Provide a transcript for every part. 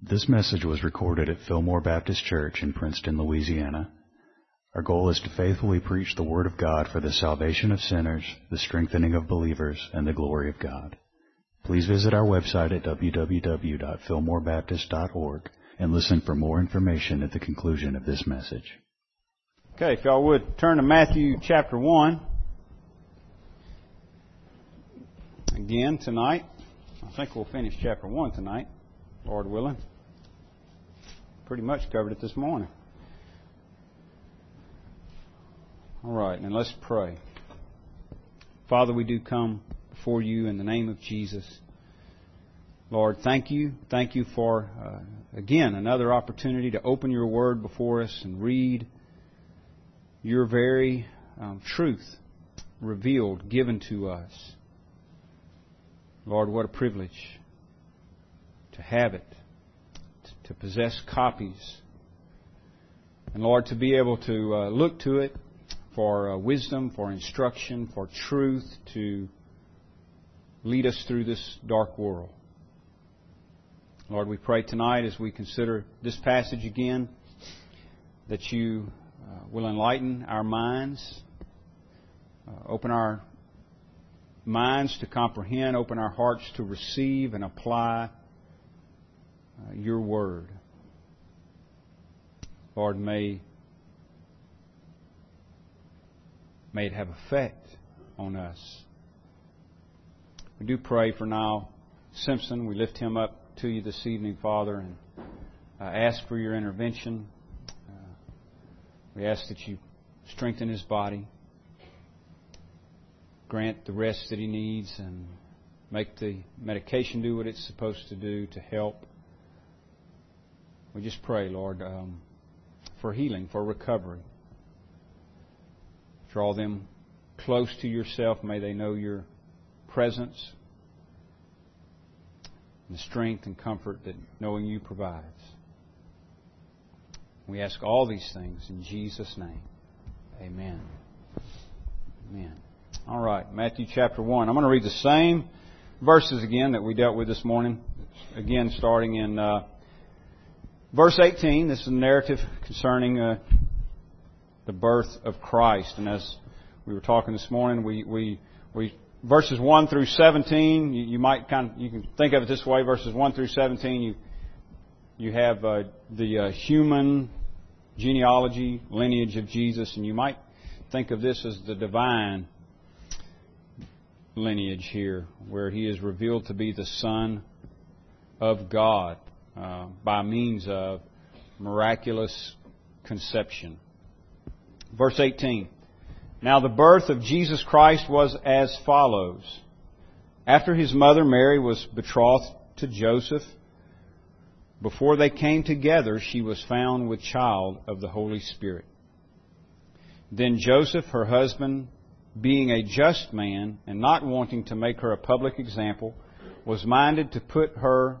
This message was recorded at Fillmore Baptist Church in Princeton, Louisiana. Our goal is to faithfully preach the Word of God for the salvation of sinners, the strengthening of believers, and the glory of God. Please visit our website at www.fillmorebaptist.org and listen for more information at the conclusion of this message. Okay, if y'all would turn to Matthew chapter 1 again tonight. I think we'll finish chapter 1 tonight, Lord willing. Pretty much covered it this morning. All right, and let's pray. Father, we do come before you in the name of Jesus. Lord, thank you. Thank you for, uh, again, another opportunity to open your word before us and read your very um, truth revealed, given to us. Lord, what a privilege to have it, to possess copies. And Lord, to be able to uh, look to it for uh, wisdom, for instruction, for truth to lead us through this dark world. Lord, we pray tonight as we consider this passage again that you uh, will enlighten our minds, uh, open our minds to comprehend, open our hearts to receive and apply uh, your word. Lord, may, may it have effect on us. We do pray for now Simpson. We lift him up to you this evening, Father, and uh, ask for your intervention. Uh, we ask that you strengthen his body grant the rest that he needs and make the medication do what it's supposed to do to help. We just pray, Lord, um, for healing, for recovery. Draw them close to yourself. May they know your presence and the strength and comfort that knowing you provides. We ask all these things in Jesus' name. Amen. Amen. All right, Matthew chapter 1. I'm going to read the same verses again that we dealt with this morning. Again, starting in uh, verse 18. This is a narrative concerning uh, the birth of Christ. And as we were talking this morning, we, we, we verses 1 through 17, you, you might kind of, you can think of it this way, verses 1 through 17, you, you have uh, the uh, human genealogy, lineage of Jesus, and you might think of this as the divine lineage here, where he is revealed to be the Son of God uh, by means of miraculous conception. Verse 18. Now the birth of Jesus Christ was as follows. After his mother Mary was betrothed to Joseph, before they came together, she was found with child of the Holy Spirit. Then Joseph, her husband, being a just man and not wanting to make her a public example, was minded to put her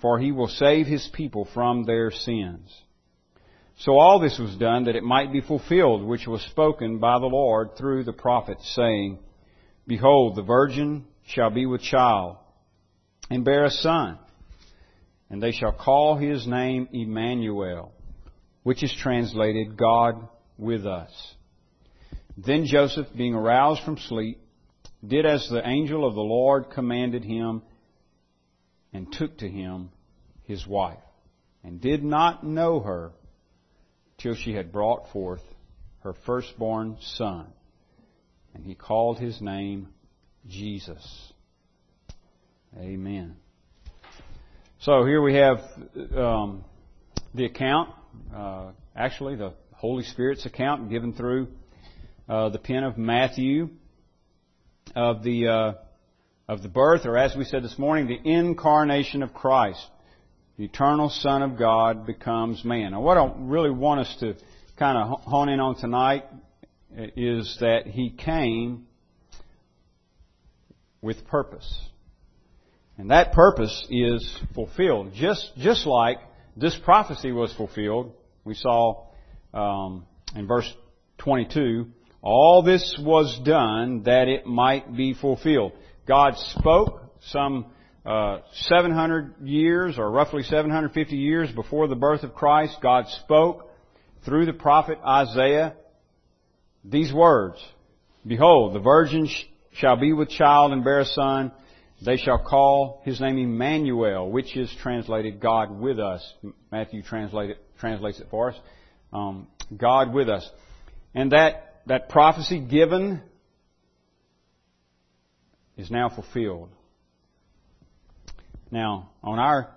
for he will save his people from their sins. So all this was done that it might be fulfilled, which was spoken by the Lord through the prophet, saying, Behold, the virgin shall be with child, and bear a son, and they shall call his name Emmanuel, which is translated God with us. Then Joseph, being aroused from sleep, did as the angel of the Lord commanded him, and took to him his wife, and did not know her till she had brought forth her firstborn son. And he called his name Jesus. Amen. So here we have um, the account, uh, actually the Holy Spirit's account given through uh, the pen of Matthew of the uh, of the birth, or as we said this morning, the incarnation of Christ. the eternal Son of God becomes man. Now, what I really want us to kind of hone in on tonight is that he came with purpose. And that purpose is fulfilled. Just, just like this prophecy was fulfilled, we saw um, in verse 22, all this was done that it might be fulfilled. God spoke some uh, 700 years, or roughly 750 years before the birth of Christ. God spoke through the prophet Isaiah these words. Behold, the virgin shall be with child and bear a son. They shall call his name Emmanuel, which is translated God with us. Matthew translate it, translates it for us. Um, God with us. And that, that prophecy given is now fulfilled. Now, on our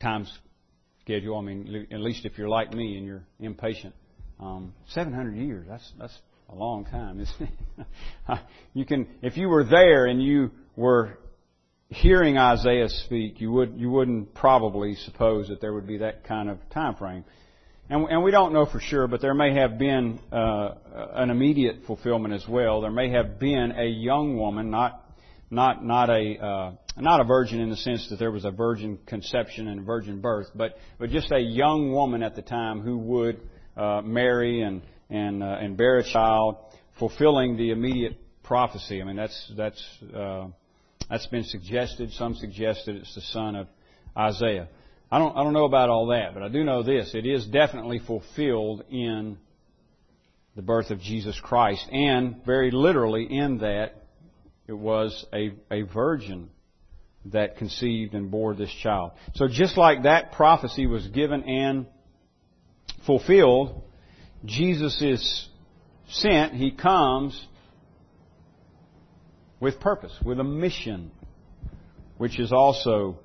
time schedule, I mean, at least if you're like me and you're impatient, um, 700 years, that's, that's a long time, isn't it? you can, if you were there and you were hearing Isaiah speak, you would, you wouldn't probably suppose that there would be that kind of time frame. And, and we don't know for sure, but there may have been uh, an immediate fulfillment as well. There may have been a young woman, not not not a uh, not a virgin in the sense that there was a virgin conception and virgin birth, but but just a young woman at the time who would uh, marry and and uh, and bear a child, fulfilling the immediate prophecy. I mean that's that's uh, that's been suggested. Some suggested it's the son of Isaiah. I don't, I don't know about all that, but I do know this. It is definitely fulfilled in the birth of Jesus Christ. And very literally in that, it was a, a virgin that conceived and bore this child. So just like that prophecy was given and fulfilled, Jesus is sent. He comes with purpose, with a mission, which is also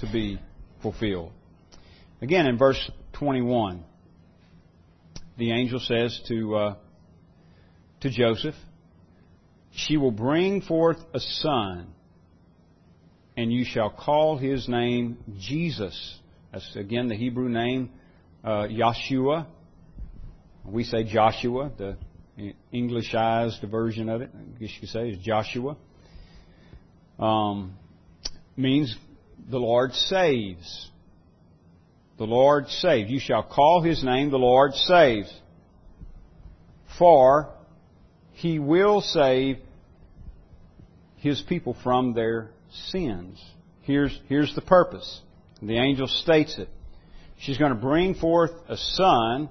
to be fulfilled. Again, in verse 21, the angel says to, uh, to Joseph, She will bring forth a son, and you shall call his name Jesus. That's again the Hebrew name, uh, Yeshua. We say Joshua, the Englishized version of it, I guess you could say, is Joshua. Um, means the Lord saves. The Lord saves. You shall call his name the Lord saves. For he will save his people from their sins. Here's, here's the purpose. The angel states it. She's going to bring forth a son.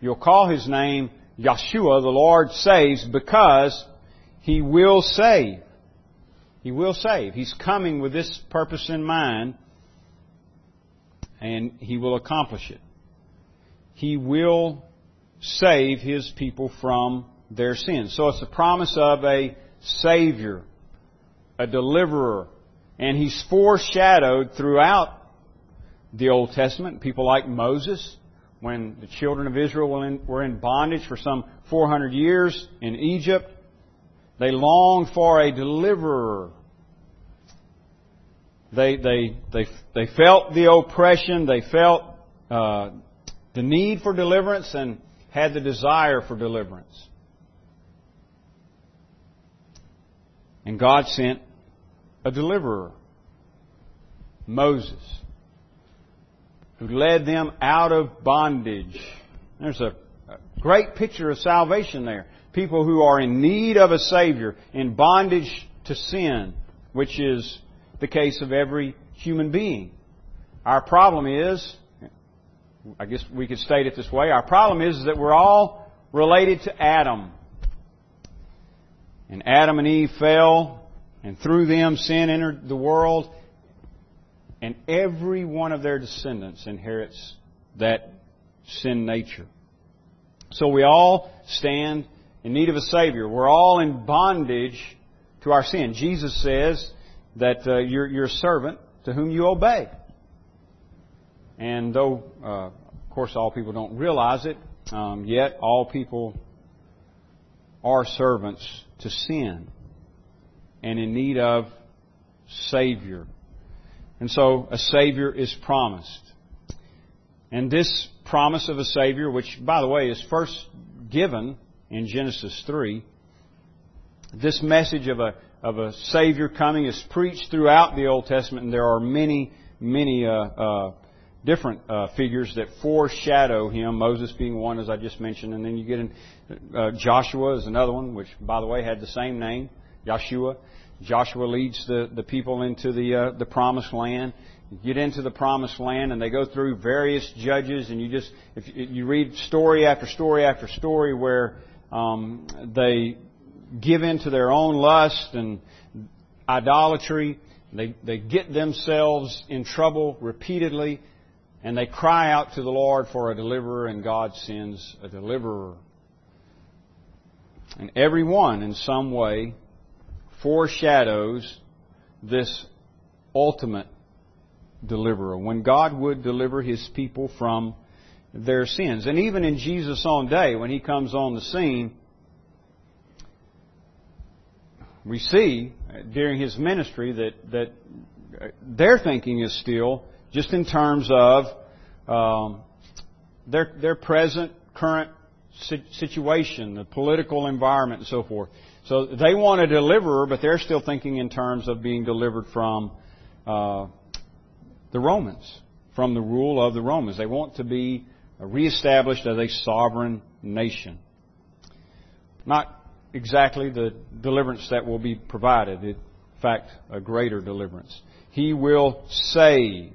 You'll call his name Yeshua, the Lord saves, because he will save. He will save. He's coming with this purpose in mind, and He will accomplish it. He will save His people from their sins. So it's the promise of a Savior, a deliverer, and He's foreshadowed throughout the Old Testament. People like Moses, when the children of Israel were in, bondage for some 400 years in Egypt, they longed for a deliverer. They, they, they, they felt the oppression, they felt uh, the need for deliverance, and had the desire for deliverance. And God sent a deliverer, Moses, who led them out of bondage. There's a, a great picture of salvation there people who are in need of a Savior, in bondage to sin, which is the case of every human being. Our problem is, I guess we could state it this way, our problem is that we're all related to Adam. And Adam and Eve fell, and through them sin entered the world, and every one of their descendants inherits that sin nature. So we all stand in need of a Savior. We're all in bondage to our sin. Jesus says that uh, you're, you're a servant to whom you obey. And though, uh, of course, all people don't realize it, um, yet all people are servants to sin and in need of Savior. And so a Savior is promised. And this promise of a Savior, which, by the way, is first given in Genesis 3, this message of a, of a Savior coming is preached throughout the Old Testament, and there are many, many uh, uh, different uh, figures that foreshadow him, Moses being one, as I just mentioned, and then you get in uh, Joshua is another one, which, by the way, had the same name, Joshua. Joshua leads the, the people into the, uh, the promised land. You get into the promised land and they go through various judges and you just, if you read story after story after story where, um, they give in to their own lust and idolatry. They, they get themselves in trouble repeatedly and they cry out to the Lord for a deliverer and God sends a deliverer. And every one in some way foreshadows this ultimate deliverer, when God would deliver His people from their sins. And even in Jesus' own day, when He comes on the scene, we see during His ministry that, that their thinking is still just in terms of um, their, their present, current situation, the political environment, and so forth. So they want a deliverer, but they're still thinking in terms of being delivered from uh, the Romans, from the rule of the Romans. They want to be reestablished as a sovereign nation. Not exactly the deliverance that will be provided. In fact, a greater deliverance. He will save.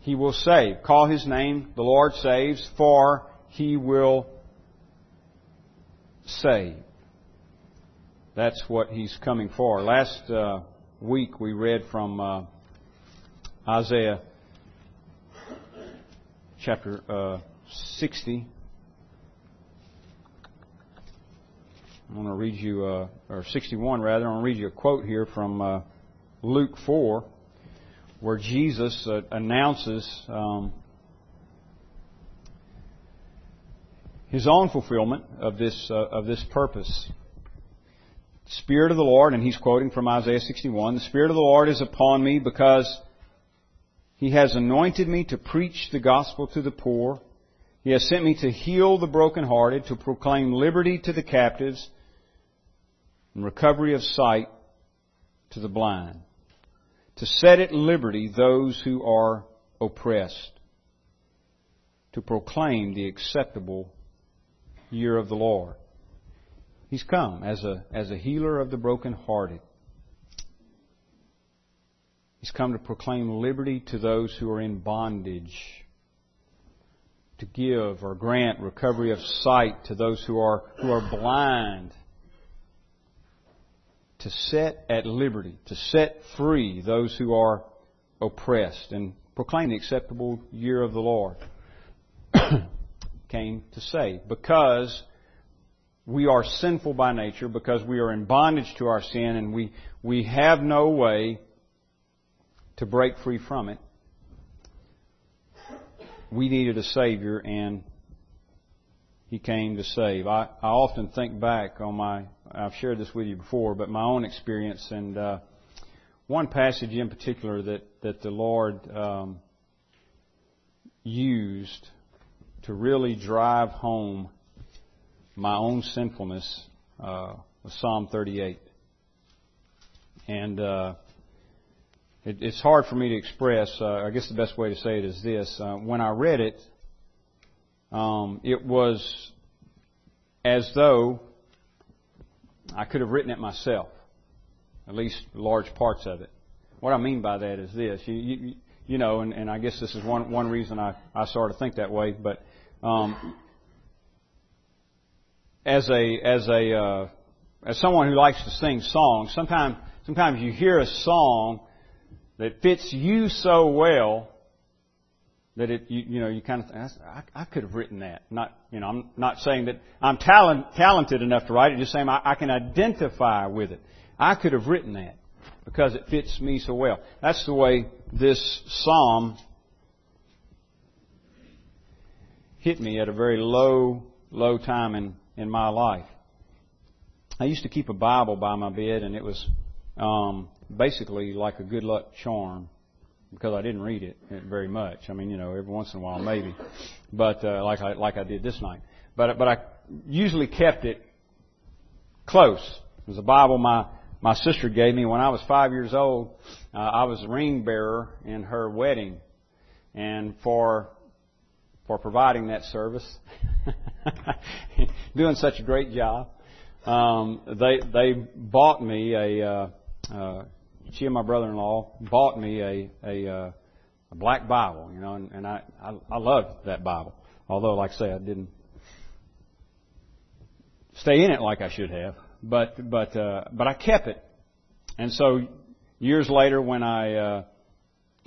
He will save. Call His name, the Lord saves, for He will save. That's what He's coming for. Last uh, week we read from uh, Isaiah chapter uh, 60. I want to read you, uh, or 61 rather, I want to read you a quote here from uh, Luke 4, where Jesus uh, announces um, his own fulfillment of this, uh, of this purpose. Spirit of the Lord, and he's quoting from Isaiah 61, the Spirit of the Lord is upon me because he has anointed me to preach the gospel to the poor. He has sent me to heal the brokenhearted, to proclaim liberty to the captives, and recovery of sight to the blind, to set at liberty those who are oppressed, to proclaim the acceptable year of the Lord. He's come as a, as a healer of the brokenhearted. He's come to proclaim liberty to those who are in bondage, to give or grant recovery of sight to those who are, who are blind, to set at liberty, to set free those who are oppressed, and proclaim the acceptable year of the Lord. Came to save. Because we are sinful by nature, because we are in bondage to our sin, and we, we have no way to break free from it, we needed a Savior, and He came to save. I, I often think back on my, I've shared this with you before, but my own experience, and uh, one passage in particular that, that the Lord um, used to really drive home my own sinfulness uh, was Psalm 38. And uh, it, it's hard for me to express. Uh, I guess the best way to say it is this: uh, when I read it, um, it was as though I could have written it myself, at least large parts of it. What I mean by that is this: you, you, you know, and, and I guess this is one one reason I I sort of think that way, but. Um, as a as a uh, as someone who likes to sing songs, sometimes sometimes you hear a song that fits you so well that it you, you know you kind of think, I, I could have written that. Not you know I'm not saying that I'm talent, talented enough to write it. Just saying I, I can identify with it. I could have written that because it fits me so well. That's the way this psalm hit me at a very low low time in in my life. I used to keep a Bible by my bed, and it was um, basically like a good luck charm because I didn't read it very much. I mean, you know, every once in a while maybe, but uh, like I like I did this night. But but I usually kept it close. It was a Bible my my sister gave me when I was five years old. Uh, I was ring bearer in her wedding, and for for providing that service, doing such a great job, um, they they bought me a. Uh, uh, she and my brother-in-law bought me a a, uh, a black Bible, you know, and, and I, I I loved that Bible. Although, like I say, I didn't stay in it like I should have, but but uh, but I kept it, and so years later when I uh,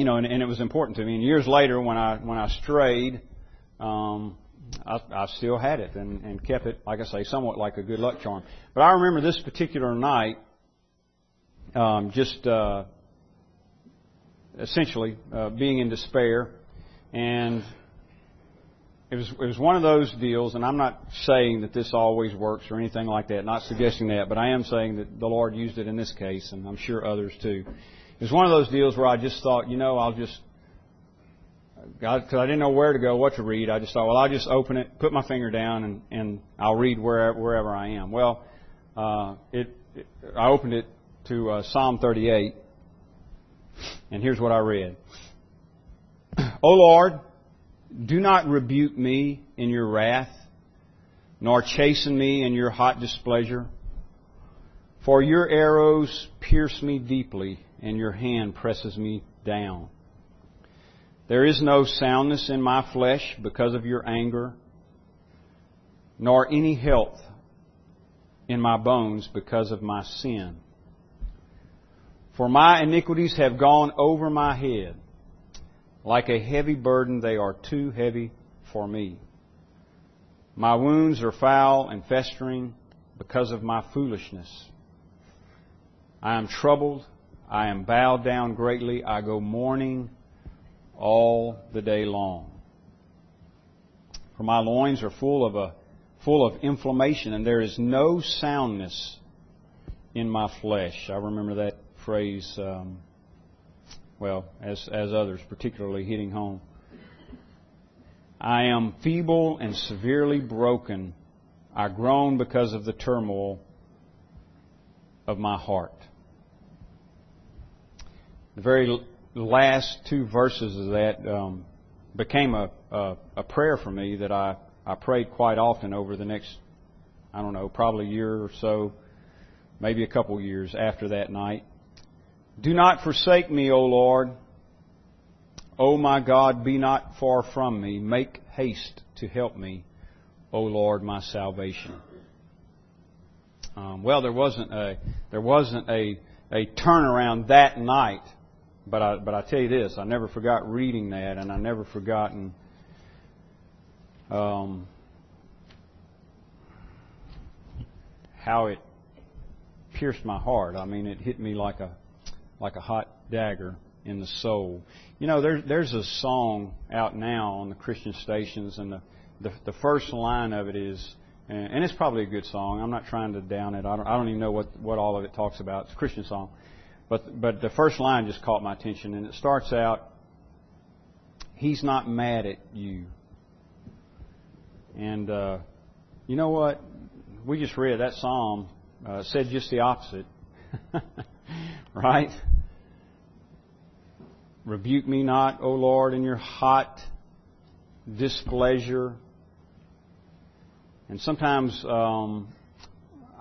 you know, and, and it was important to me. And years later when I when I strayed, um, I, I still had it and, and kept it, like I say, somewhat like a good luck charm. But I remember this particular night um, just uh, essentially uh, being in despair, and it was it was one of those deals. And I'm not saying that this always works or anything like that. Not suggesting that, but I am saying that the Lord used it in this case, and I'm sure others too. It was one of those deals where I just thought, you know, I'll just because I didn't know where to go, what to read. I just thought, well, I'll just open it, put my finger down, and, and I'll read wherever, wherever I am. Well, uh, it, it, I opened it to uh, Psalm 38, and here's what I read. O Lord, do not rebuke me in your wrath, nor chasten me in your hot displeasure. For your arrows pierce me deeply, and your hand presses me down. There is no soundness in my flesh because of your anger, nor any health in my bones because of my sin. For my iniquities have gone over my head. Like a heavy burden, they are too heavy for me. My wounds are foul and festering because of my foolishness. I am troubled. I am bowed down greatly. I go mourning all the day long. For my loins are full of a full of inflammation, and there is no soundness in my flesh. I remember that phrase, um, well, as, as others, particularly hitting home. I am feeble and severely broken. I groan because of the turmoil of my heart. The very last two verses of that um, became a, a, a prayer for me that I, I prayed quite often over the next, I don't know, probably a year or so, maybe a couple years after that night. Do not forsake me, O Lord. O my God, be not far from me. Make haste to help me, O Lord, my salvation. Um, well, there wasn't a there wasn't a a turnaround that night, but I but I tell you this, I never forgot reading that, and I never forgotten um, how it pierced my heart. I mean, it hit me like a like a hot dagger in the soul. You know, there's there's a song out now on the Christian stations, and the the, the first line of it is, and, and it's probably a good song. I'm not trying to down it. I don't I don't even know what what all of it talks about. It's a Christian song, but but the first line just caught my attention, and it starts out, "He's not mad at you." And uh, you know what? We just read that psalm uh, said just the opposite. right? Rebuke me not, O Lord, in your hot displeasure. And sometimes um,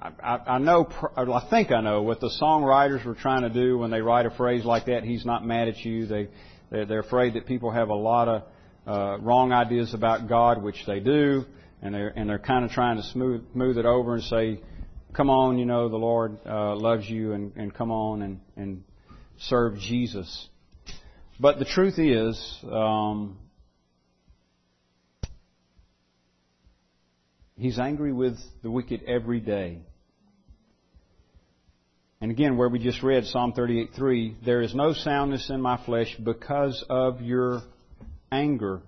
I, I know, I think I know what the songwriters were trying to do when they write a phrase like that. He's not mad at you. They they're afraid that people have a lot of uh, wrong ideas about God, which they do, and they're and they're kind of trying to smooth smooth it over and say, "Come on, you know the Lord uh, loves you, and, and come on and and serve Jesus." But the truth is, um, He's angry with the wicked every day. And again, where we just read Psalm 38:3, there is no soundness in my flesh because of your anger,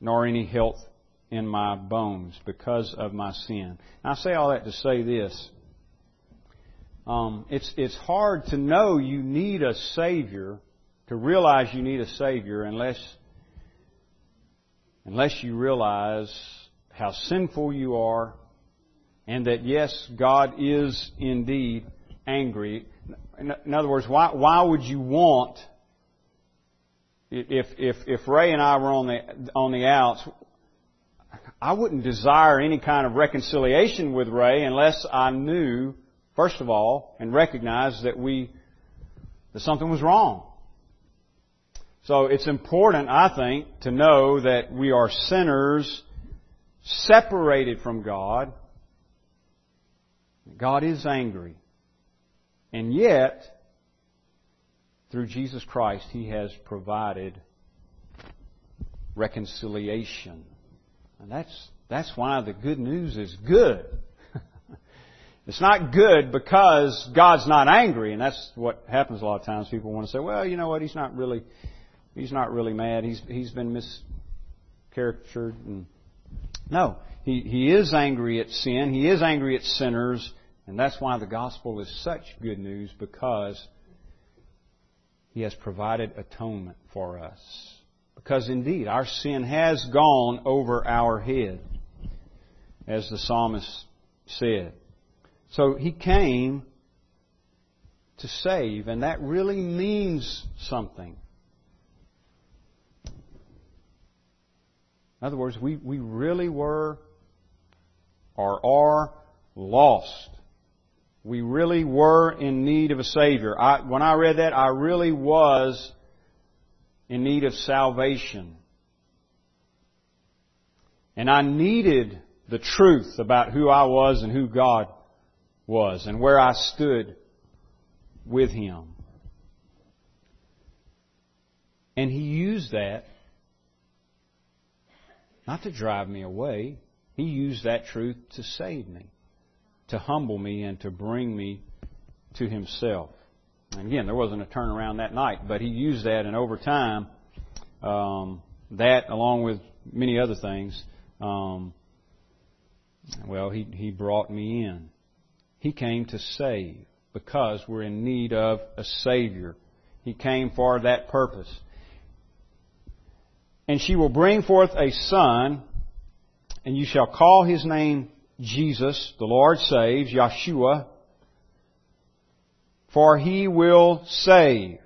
nor any health in my bones because of my sin. Now, I say all that to say this. Um, it's it's hard to know you need a savior, to realize you need a savior, unless unless you realize how sinful you are, and that yes, God is indeed angry. In other words, why why would you want if if if Ray and I were on the on the outs, I wouldn't desire any kind of reconciliation with Ray unless I knew, first of all, and recognized that we that something was wrong. So it's important, I think, to know that we are sinners separated from God. God is angry. And yet, through Jesus Christ, He has provided reconciliation. And that's, that's why the good news is good. it's not good because God's not angry, and that's what happens a lot of times. People want to say, well, you know what, He's not really, He's not really mad. He's, he's been miscaricatured. And no, he, he is angry at sin. He is angry at sinners. And that's why the gospel is such good news because He has provided atonement for us. Because indeed, our sin has gone over our head, as the psalmist said. So He came to save, and that really means something. In other words, we, we really were or are lost. We really were in need of a Savior. I, when I read that, I really was in need of salvation. And I needed the truth about who I was and who God was and where I stood with Him. And He used that not to drive me away. He used that truth to save me to humble me and to bring me to himself. And again, there wasn't a turnaround that night, but he used that, and over time, um, that along with many other things, um, well, he he brought me in. He came to save because we're in need of a Savior. He came for that purpose. And she will bring forth a son, and you shall call his name Jesus, the Lord saves, Yeshua, for he will save.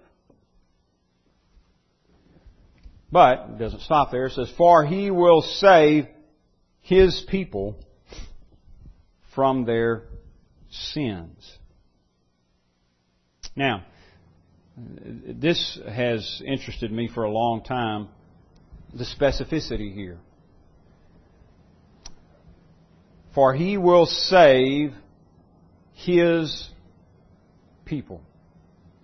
But, it doesn't stop there, it says, for he will save his people from their sins. Now, this has interested me for a long time, the specificity here for he will save his people.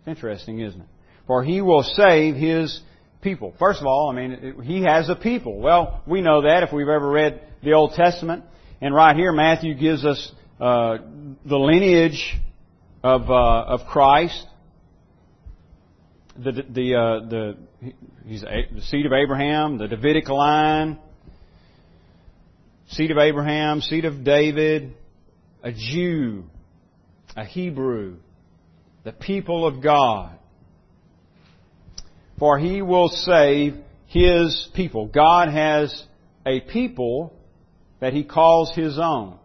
Interesting, isn't it? For he will save his people. First of all, I mean, he has a people. Well, we know that if we've ever read the Old Testament. And right here, Matthew gives us uh, the lineage of uh, of Christ. The the uh, the he's the seed of Abraham, the Davidic line, seed of Abraham, seed of David, a Jew, a Hebrew, the people of God. For he will save his people. God has a people that he calls his own.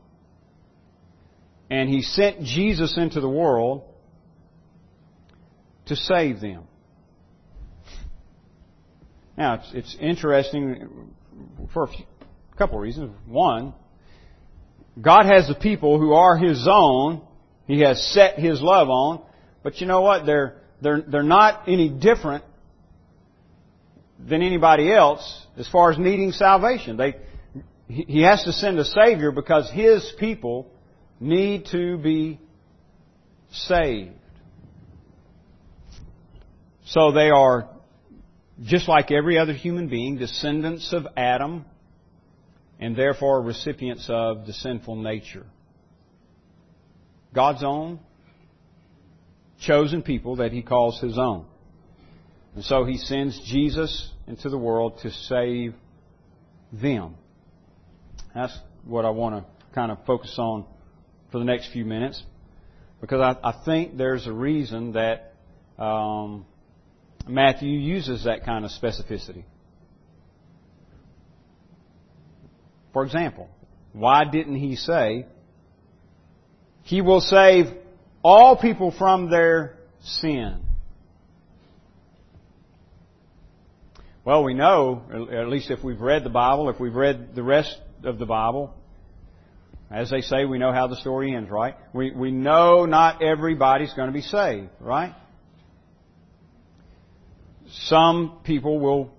And he sent Jesus into the world to save them. Now, it's, it's interesting for a couple of reasons. One, God has the people who are His own. He has set His love on. But you know what? They're, they're, they're not any different than anybody else as far as needing salvation. They, he has to send a Savior because His people need to be saved. So they are, just like every other human being, descendants of Adam and therefore recipients of the sinful nature. God's own, chosen people that He calls His own. And so He sends Jesus into the world to save them. That's what I want to kind of focus on for the next few minutes. because I, I think there's a reason that um, Matthew uses that kind of specificity. For example, why didn't he say, He will save all people from their sin? Well, we know, at least if we've read the Bible, if we've read the rest of the Bible, as they say, we know how the story ends, right? We, we know not everybody's going to be saved, right? Some people will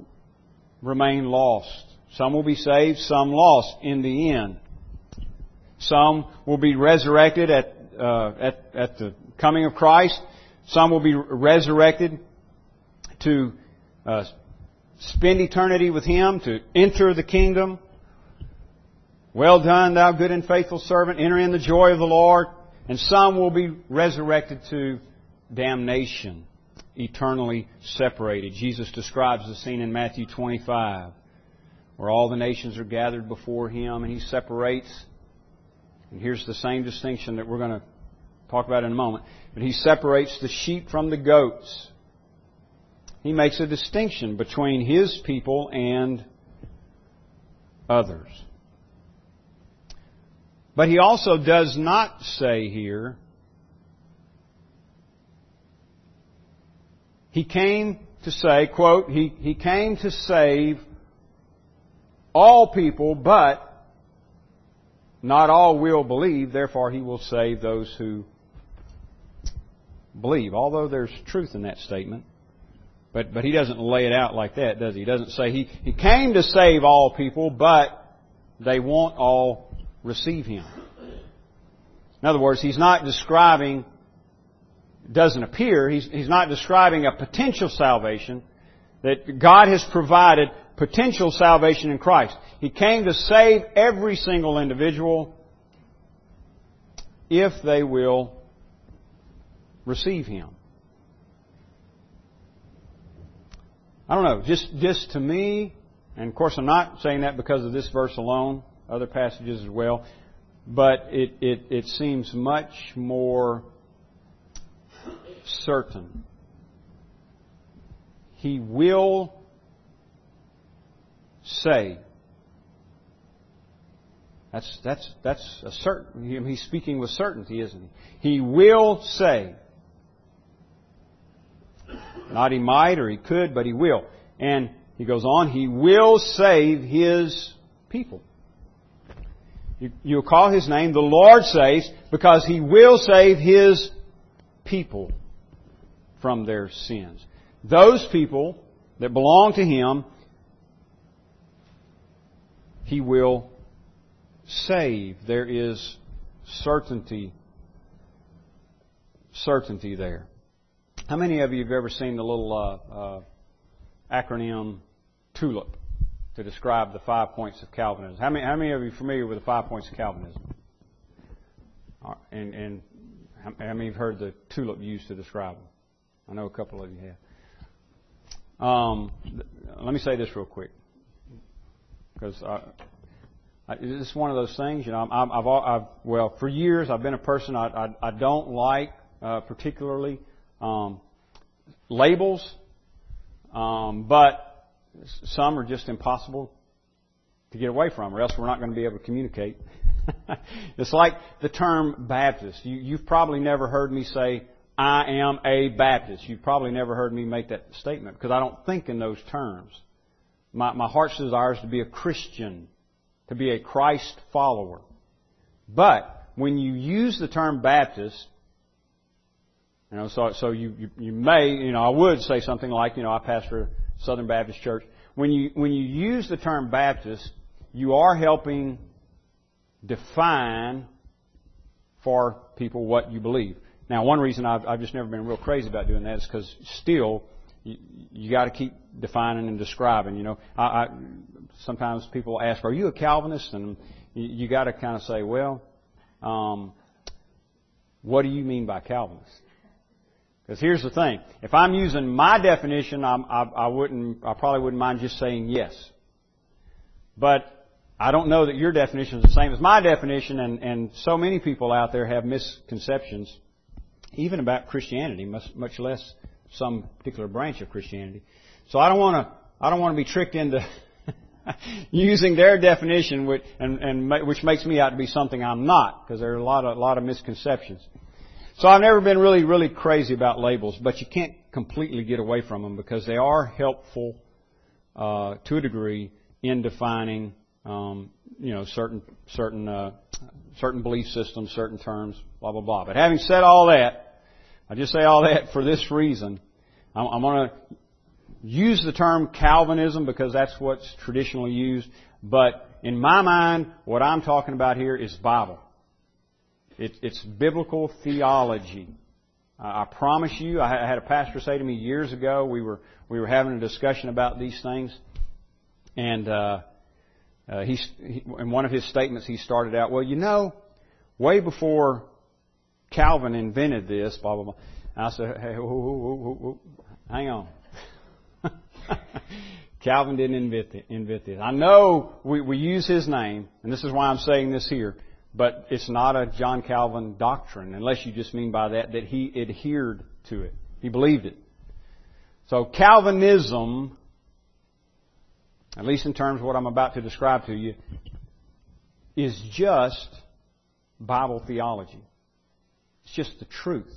remain lost. Some will be saved, some lost in the end. Some will be resurrected at, uh, at, at the coming of Christ. Some will be resurrected to uh, spend eternity with Him, to enter the kingdom. Well done, thou good and faithful servant. Enter in the joy of the Lord. And some will be resurrected to damnation, eternally separated. Jesus describes the scene in Matthew 25, where all the nations are gathered before Him, and He separates. And here's the same distinction that we're going to talk about in a moment. But He separates the sheep from the goats he makes a distinction between his people and others. But he also does not say here, he came to say, quote, he, he came to save all people, but not all will believe, therefore he will save those who believe. Although there's truth in that statement. But, but he doesn't lay it out like that, does he? He doesn't say he, he came to save all people, but they won't all receive him. In other words, he's not describing, doesn't appear, he's, he's not describing a potential salvation, that God has provided potential salvation in Christ. He came to save every single individual if they will receive Him. I don't know, just, just to me, and of course I'm not saying that because of this verse alone, other passages as well, but it, it, it seems much more certain. He will say. That's, that's, that's a certain, he's speaking with certainty, isn't he? He will say. Not he might or he could, but he will. And he goes on, he will save his people. You, you call his name the Lord saves because he will save his people from their sins. Those people that belong to him, he will save. There is certainty, certainty there. How many of you have ever seen the little uh, uh, acronym TULIP to describe the five points of Calvinism? How many, how many of you are familiar with the five points of Calvinism? And, and how, how many have heard the TULIP used to describe them? I know a couple of you have. Um, let me say this real quick, because it's one of those things. You know, I've, I've, I've, well for years I've been a person I, I, I don't like uh, particularly um, labels, um, but some are just impossible to get away from, or else we're not going to be able to communicate. it's like the term Baptist. You, you've probably never heard me say, I am a Baptist. You've probably never heard me make that statement because I don't think in those terms. My, my heart's desire is to be a Christian, to be a Christ follower. But when you use the term Baptist, you know, so, so you, you, you may, you know, I would say something like, you know, I pastor a Southern Baptist church. When you, when you use the term Baptist, you are helping define for people what you believe. Now, one reason I've, I've just never been real crazy about doing that is because still, you, you got to keep defining and describing. You know, I, I, sometimes people ask, "Are you a Calvinist?" And you, you got to kind of say, "Well, um, what do you mean by Calvinist?" Because here's the thing: if I'm using my definition, I'm, I, I wouldn't, I probably wouldn't mind just saying yes. But I don't know that your definition is the same as my definition, and, and so many people out there have misconceptions even about Christianity, much, much less some particular branch of Christianity. So I don't want to, I don't want to be tricked into using their definition, which, and, and which makes me out to be something I'm not, because there are a lot of, a lot of misconceptions. So I've never been really, really crazy about labels, but you can't completely get away from them because they are helpful uh, to a degree in defining, um, you know, certain certain uh, certain belief systems, certain terms, blah blah blah. But having said all that, I just say all that for this reason. I'm, I'm going to use the term Calvinism because that's what's traditionally used. But in my mind, what I'm talking about here is Bible. It, it's biblical theology. I promise you, I had a pastor say to me years ago, we were, we were having a discussion about these things, and, uh, uh, he, in one of his statements, he started out, well, you know, way before Calvin invented this, blah, blah, blah. And I said, hey, whoa, whoa, whoa, hang on. Calvin didn't invent, invent this. I know we, we use his name, and this is why I'm saying this here. But it's not a John Calvin doctrine, unless you just mean by that that he adhered to it. He believed it. So Calvinism, at least in terms of what I'm about to describe to you, is just Bible theology. It's just the truth.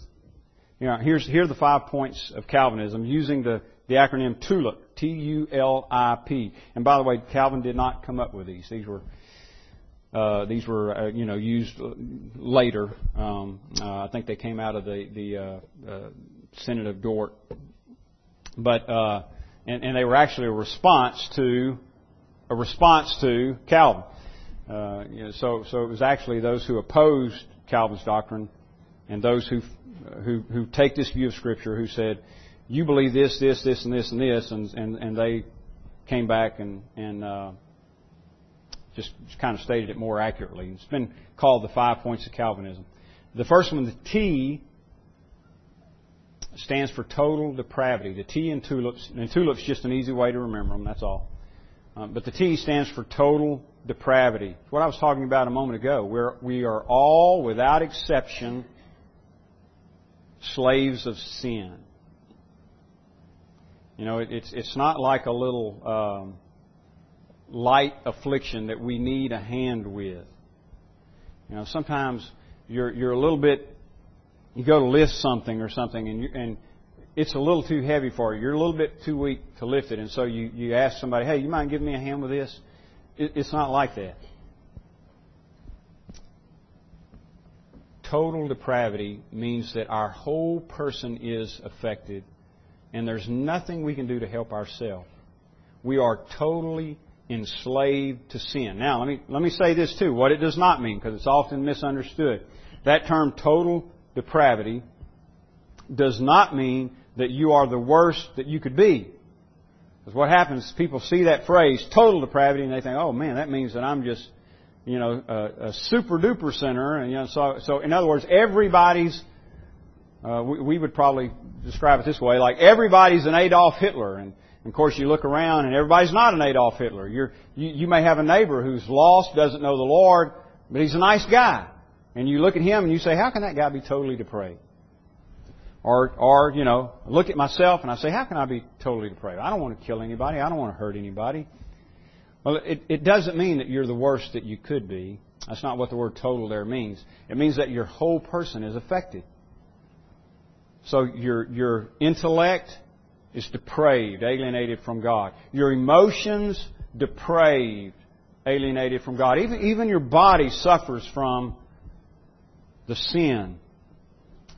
You know, here's, here are the five points of Calvinism using the, the acronym TULIP, T-U-L-I-P. And by the way, Calvin did not come up with these. These were uh, these were, uh, you know, used later. Um, uh, I think they came out of the the uh, uh, Synod of Dort, but uh, and, and they were actually a response to a response to Calvin. You know, so so it was actually those who opposed Calvin's doctrine and those who who who take this view of Scripture who said, "You believe this, this, this, and this, and this," and and, and they came back and and uh, just kind of stated it more accurately. It's been called the five points of Calvinism. The first one, the T, stands for total depravity. The T in tulips, and tulips just an easy way to remember them, that's all. Um, but the T stands for total depravity. What I was talking about a moment ago. We're, we are all, without exception, slaves of sin. You know, it, it's, it's not like a little, um, light affliction that we need a hand with. You know, sometimes you're you're a little bit you go to lift something or something and you, and it's a little too heavy for you. You're a little bit too weak to lift it, and so you you ask somebody, "Hey, you mind giving me a hand with this?" It, it's not like that. Total depravity means that our whole person is affected, and there's nothing we can do to help ourselves. We are totally enslaved to sin. Now, let me, let me say this too, what it does not mean, because it's often misunderstood. That term total depravity does not mean that you are the worst that you could be. Because what happens is people see that phrase, total depravity, and they think, oh man, that means that I'm just, you know, a, a super duper sinner. And, you know, so, so in other words, everybody's, uh, we, we would probably describe it this way, like everybody's an Adolf Hitler. And, of course, you look around and everybody's not an Adolf Hitler. You're, you, you may have a neighbor who's lost, doesn't know the Lord, but he's a nice guy. And you look at him and you say, how can that guy be totally depraved? Or, or, you know, look at myself and I say, how can I be totally depraved? I don't want to kill anybody. I don't want to hurt anybody. Well, it, it doesn't mean that you're the worst that you could be. That's not what the word total there means. It means that your whole person is affected. So your, your intellect, is depraved, alienated from God. Your emotions, depraved, alienated from God. Even, even your body suffers from the sin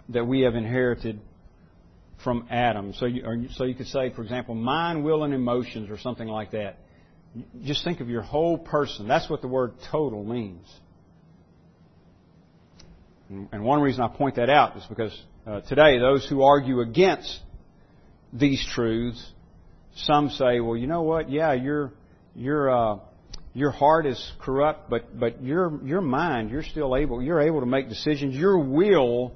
that we have inherited from Adam. So you, so you could say, for example, mind, will, and emotions, or something like that. Just think of your whole person. That's what the word total means. And one reason I point that out is because uh, today those who argue against these truths, some say, well, you know what? Yeah, your your uh, your heart is corrupt, but but your your mind, you're still able. You're able to make decisions. Your will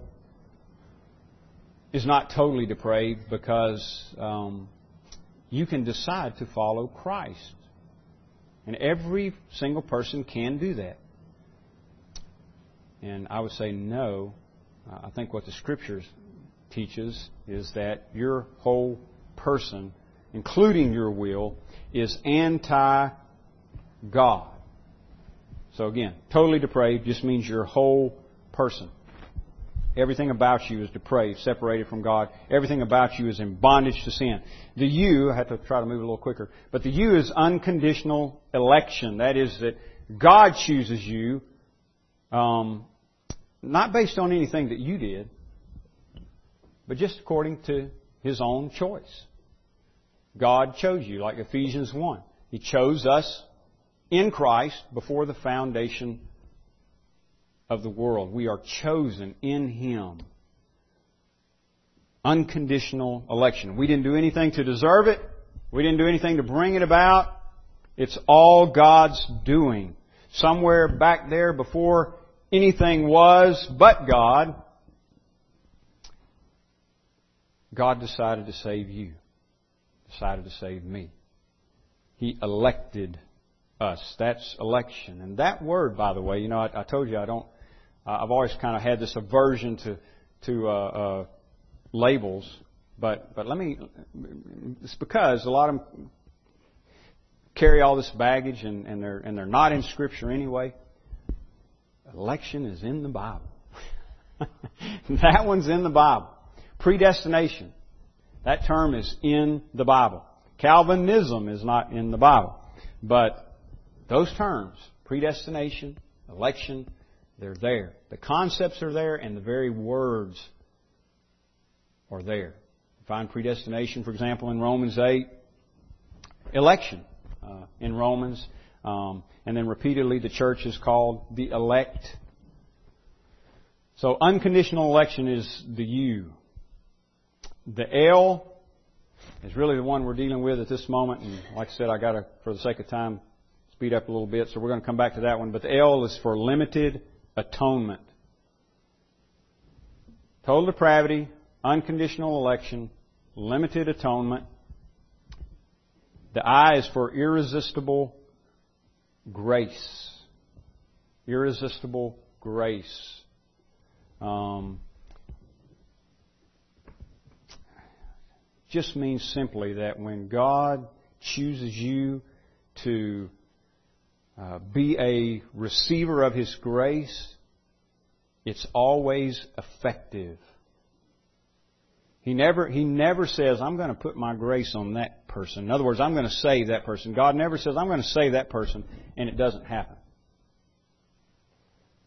is not totally depraved because um, you can decide to follow Christ, and every single person can do that. And I would say no. I think what the Scriptures teaches is that your whole person, including your will, is anti God. So again, totally depraved just means your whole person. Everything about you is depraved, separated from God. Everything about you is in bondage to sin. The U, I have to try to move a little quicker, but the U is unconditional election. That is that God chooses you, um, not based on anything that you did, but just according to His own choice. God chose you, like Ephesians 1. He chose us in Christ before the foundation of the world. We are chosen in Him. Unconditional election. We didn't do anything to deserve it. We didn't do anything to bring it about. It's all God's doing. Somewhere back there before anything was but God, God decided to save you. Decided to save me. He elected us. That's election. And that word, by the way, you know, I, I told you I don't, I've always kind of had this aversion to, to, uh, uh, labels. But, but let me, it's because a lot of them carry all this baggage and, and they're, and they're not in scripture anyway. Election is in the Bible. that one's in the Bible. Predestination. That term is in the Bible. Calvinism is not in the Bible. But those terms, predestination, election, they're there. The concepts are there and the very words are there. Find predestination, for example, in Romans 8. Election uh, in Romans. Um, and then repeatedly the church is called the elect. So unconditional election is the U. The L is really the one we're dealing with at this moment. And like I said, I got to, for the sake of time, speed up a little bit, so we're going to come back to that one. But the L is for limited atonement. Total depravity, unconditional election, limited atonement. The I is for irresistible grace. Irresistible grace. Um, just means simply that when God chooses you to uh, be a receiver of His grace, it's always effective. He never, he never says, I'm going to put my grace on that person. In other words, I'm going to save that person. God never says, I'm going to save that person, and it doesn't happen.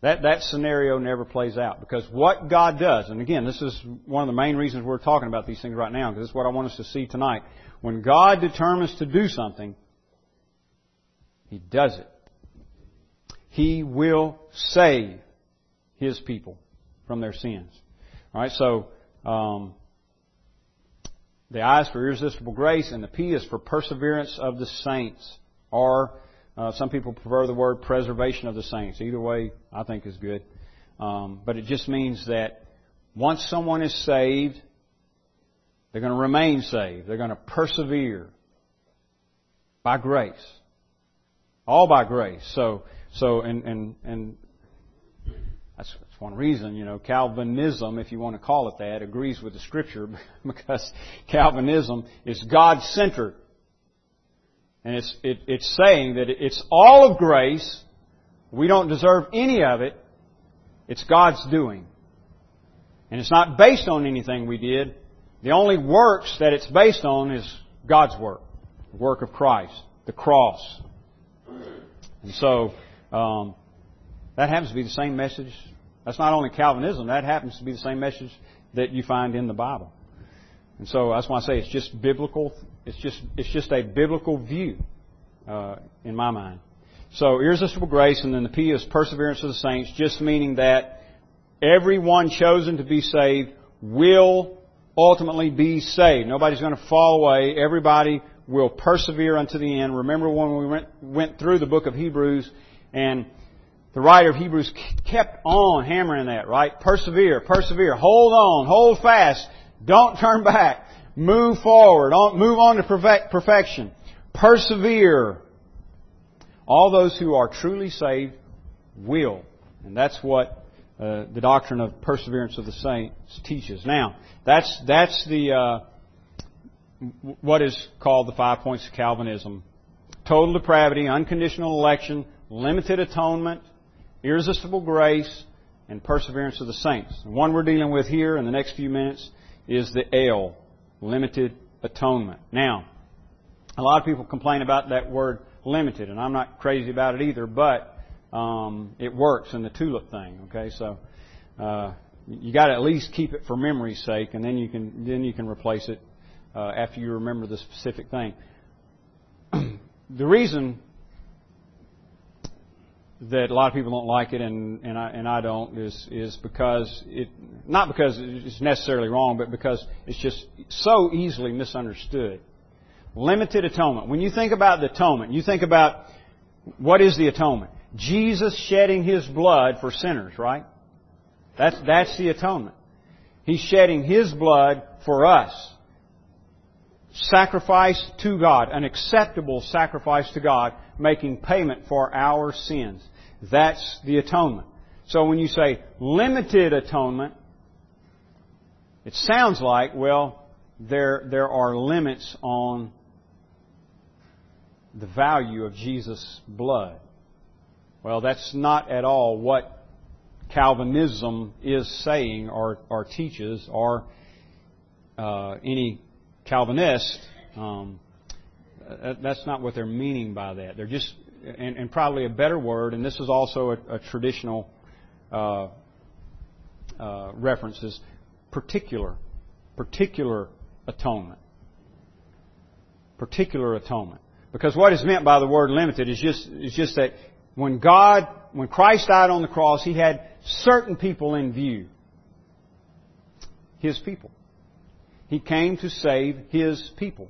That, that scenario never plays out because what God does, and again, this is one of the main reasons we're talking about these things right now because this is what I want us to see tonight. When God determines to do something, He does it. He will save His people from their sins. Alright, so, um, the I is for irresistible grace and the P is for perseverance of the saints. Or, uh, some people prefer the word preservation of the saints. Either way, I think is good. Um, but it just means that once someone is saved, they're going to remain saved. They're going to persevere by grace. All by grace. So, so, and, and, and that's, that's one reason, you know, Calvinism, if you want to call it that, agrees with the Scripture because Calvinism is God-centered. And it's, it, it's saying that it's all of grace. We don't deserve any of it. It's God's doing. And it's not based on anything we did. The only works that it's based on is God's work. The work of Christ. The cross. And so, um, that happens to be the same message. That's not only Calvinism, that happens to be the same message that you find in the Bible. And so that's why I say it's just biblical. It's just it's just a biblical view uh, in my mind. So irresistible grace, and then the P is perseverance of the saints, just meaning that everyone chosen to be saved will ultimately be saved. Nobody's going to fall away. Everybody will persevere unto the end. Remember when we went, went through the book of Hebrews and the writer of Hebrews kept on hammering that, right? Persevere, persevere, hold on, hold fast, don't turn back, move forward, move on to perfection, persevere. All those who are truly saved will. And that's what uh, the doctrine of perseverance of the saints teaches. Now, that's that's the uh, what is called the five points of Calvinism: total depravity, unconditional election, limited atonement, irresistible grace, and perseverance of the saints. The one we're dealing with here in the next few minutes is the L, limited atonement. Now, a lot of people complain about that word limited, and I'm not crazy about it either, but um, it works in the tulip thing. Okay, so uh, you got to at least keep it for memory's sake, and then you can then you can replace it uh, after you remember the specific thing. the reason that a lot of people don't like it and and I and I don't is is because it not because it's necessarily wrong, but because it's just so easily misunderstood. Limited atonement. When you think about the atonement, you think about what is the atonement? Jesus shedding His blood for sinners, right? That's, that's the atonement. He's shedding His blood for us. Sacrifice to God, an acceptable sacrifice to God, making payment for our sins. That's the atonement. So when you say limited atonement, it sounds like, well, there, there are limits on the value of Jesus' blood. Well, that's not at all what Calvinism is saying or, or teaches, or uh, any Calvinist. Um, that's not what they're meaning by that. They're just, and, and probably a better word, and this is also a, a traditional uh, uh, reference, is particular, particular atonement. Particular atonement. Because what is meant by the word limited is just, is just that when God, when Christ died on the cross, He had certain people in view. His people. He came to save His people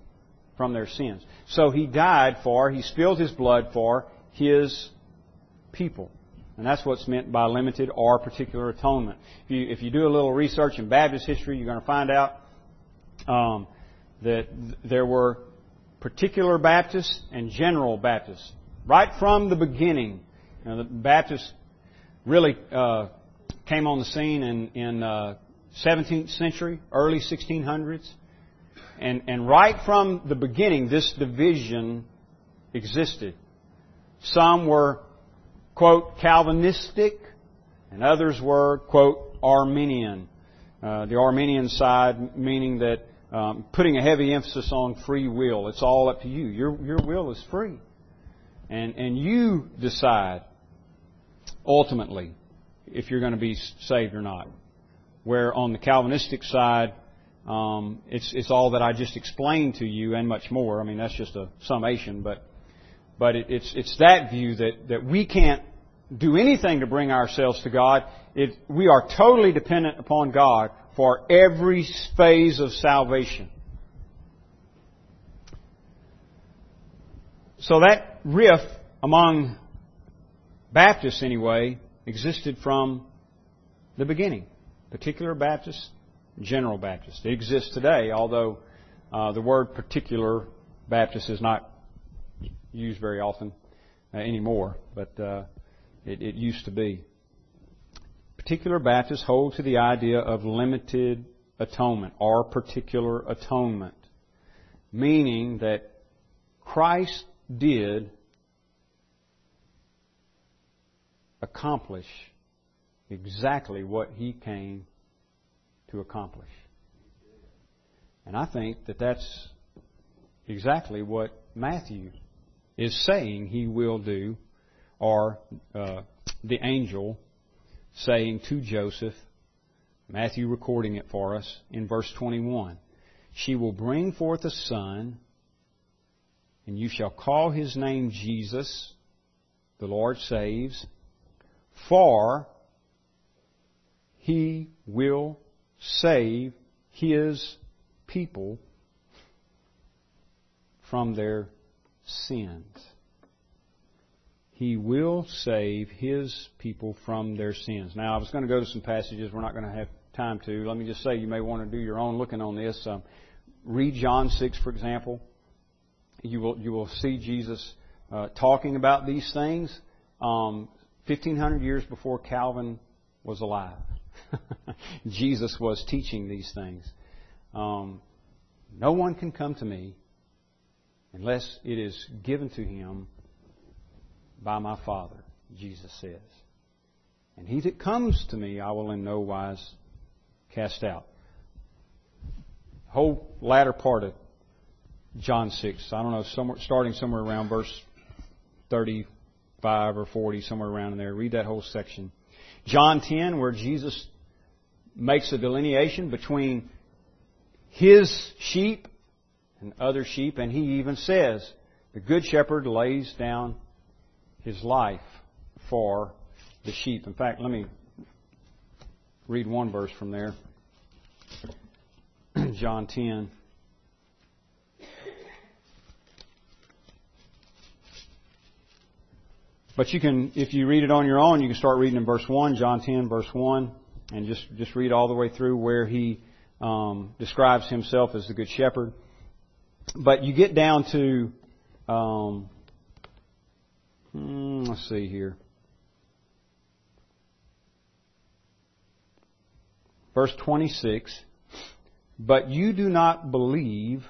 from their sins. So He died for, He spilled His blood for His people. And that's what's meant by limited or particular atonement. If you, if you do a little research in Baptist history, you're going to find out um, that there were particular Baptists and general Baptists. Right from the beginning, you know, the Baptists really uh, came on the scene in, in uh, 17th century, early 1600s. And, and right from the beginning, this division existed. Some were, quote, Calvinistic, and others were, quote, Arminian. Uh, the Arminian side meaning that um, putting a heavy emphasis on free will. It's all up to you. Your, your will is free. And, and you decide ultimately if you're going to be saved or not. Where on the Calvinistic side, um, it's, it's all that I just explained to you and much more. I mean, that's just a summation, but, but it, it's, it's that view that, that we can't do anything to bring ourselves to God. It, we are totally dependent upon God for every phase of salvation. So that riff among Baptists, anyway, existed from the beginning. Particular Baptist, General Baptist. It exists today, although uh, the word particular Baptist is not used very often uh, anymore, but uh, it, it used to be. Particular Baptists hold to the idea of limited atonement or particular atonement, meaning that Christ did accomplish exactly what he came to accomplish. And I think that that's exactly what Matthew is saying he will do, or uh, the angel saying to Joseph, Matthew recording it for us in verse 21. She will bring forth a son, and you shall call his name Jesus, the Lord saves, for he will save his people from their sins. He will save his people from their sins. Now, I was going to go to some passages. We're not going to have time to. Let me just say, you may want to do your own looking on this. Um, read John 6, for example. You will, you will see Jesus uh, talking about these things. Um, 1500 years before Calvin was alive. Jesus was teaching these things. Um, no one can come to me unless it is given to him by my Father, Jesus says. And he that comes to me, I will in no wise cast out. Whole latter part of John 6, I don't know, somewhere, starting somewhere around verse 35 or 40, somewhere around in there. Read that whole section. John 10, where Jesus makes a delineation between his sheep and other sheep, and he even says, the good shepherd lays down his life for the sheep. In fact, let me read one verse from there. John 10. But you can, if you read it on your own, you can start reading in verse 1, John 10, verse 1, and just, just read all the way through where he um, describes himself as the Good Shepherd. But you get down to, um, hmm, let's see here. Verse 26. But you do not believe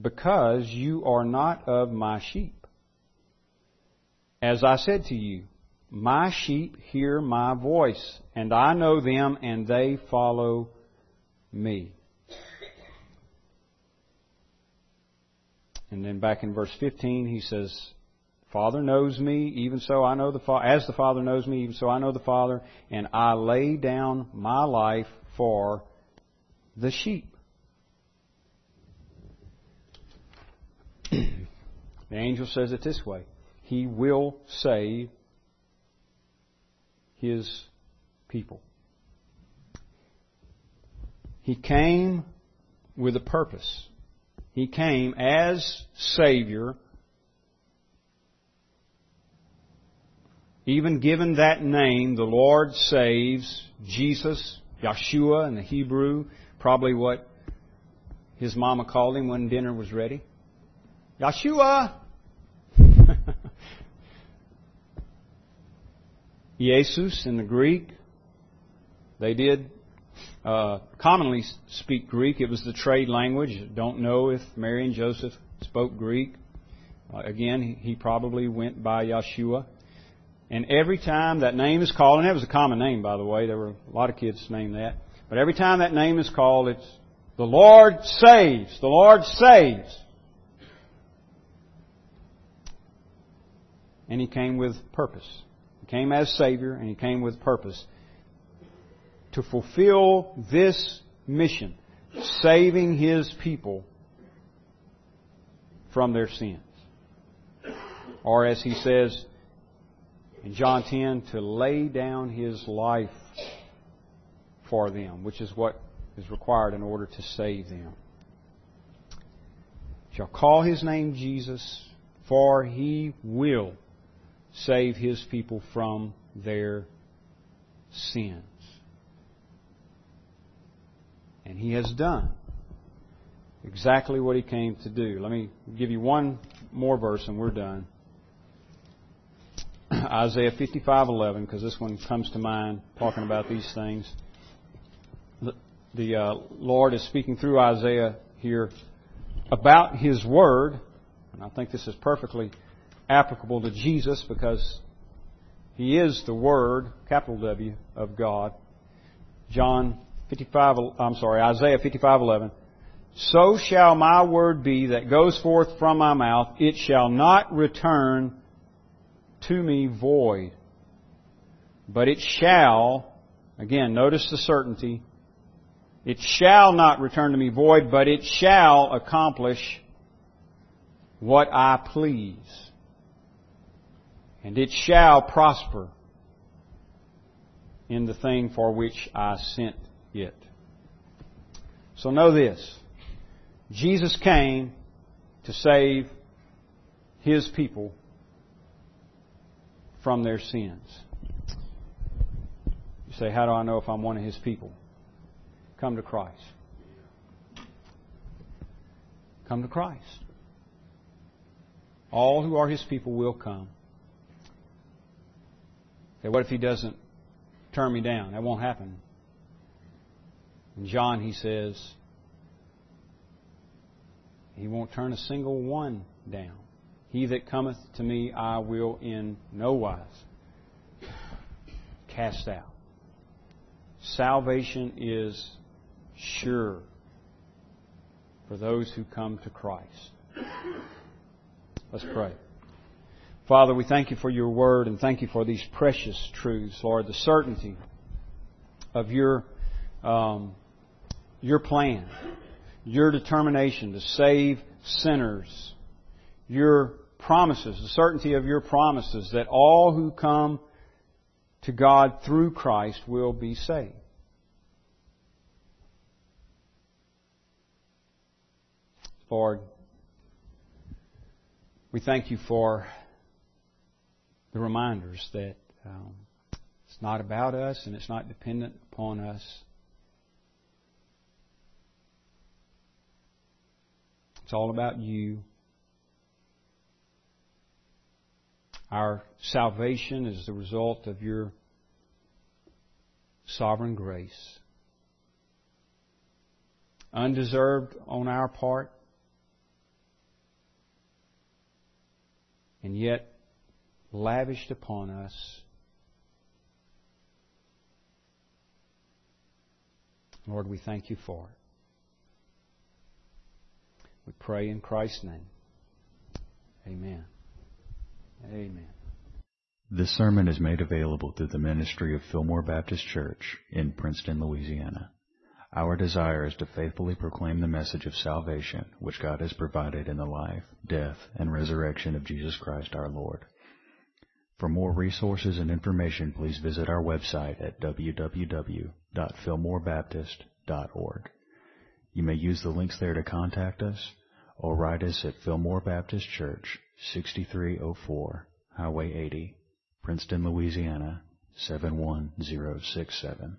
because you are not of my sheep. As I said to you, my sheep hear my voice, and I know them, and they follow me. And then back in verse 15, he says, Father knows me, even so I know the Father, as the Father knows me, even so I know the Father, and I lay down my life for the sheep. the angel says it this way he will save His people. He came with a purpose. He came as Savior, even given that name, the Lord saves, Jesus, Yeshua in the Hebrew, probably what his mama called him when dinner was ready. Yeshua! Jesus in the Greek. They did uh, commonly speak Greek. It was the trade language. Don't know if Mary and Joseph spoke Greek. Uh, again, he probably went by Yeshua. And every time that name is called, and that was a common name, by the way, there were a lot of kids named that. But every time that name is called, it's the Lord saves. The Lord saves. And he came with purpose came as Savior and He came with purpose to fulfill this mission, saving His people from their sins. Or as He says in John 10, to lay down His life for them, which is what is required in order to save them. Shall call His name Jesus, for He will save his people from their sins. And he has done exactly what he came to do. Let me give you one more verse and we're done. Isaiah 55:11 because this one comes to mind talking about these things. The, uh, Lord is speaking through Isaiah here about his word, and I think this is perfectly applicable to Jesus because he is the Word, capital W, of God. John 55, I'm sorry, Isaiah 55:11. So shall my word be that goes forth from my mouth; it shall not return to me void, but it shall. Again, notice the certainty. It shall not return to me void, but it shall accomplish what I please and it shall prosper in the thing for which I sent it. So know this. Jesus came to save His people from their sins. You say, how do I know if I'm one of His people? Come to Christ. Come to Christ. All who are His people will come. Okay, what if he doesn't turn me down. That won't happen. In John, he says, He won't turn a single one down. He that cometh to me, I will in no wise cast out. Salvation is sure for those who come to Christ. Let's pray. Father, we thank you for your word and thank you for these precious truths, Lord, the certainty of your, um, your plan, your determination to save sinners, your promises, the certainty of your promises that all who come to God through Christ will be saved. Lord, we thank you for the reminders that um, it's not about us and it's not dependent upon us. It's all about you. Our salvation is the result of your sovereign grace. Undeserved on our part, and yet lavished upon us. Lord, we thank you for it. We pray in Christ's name. Amen. Amen. This sermon is made available through the ministry of Fillmore Baptist Church in Princeton, Louisiana. Our desire is to faithfully proclaim the message of salvation which God has provided in the life, death, and resurrection of Jesus Christ our Lord. For more resources and information, please visit our website at www.fillmorebaptist.org. You may use the links there to contact us or write us at Fillmore Baptist Church, 6304 Highway 80, Princeton, Louisiana, 71067.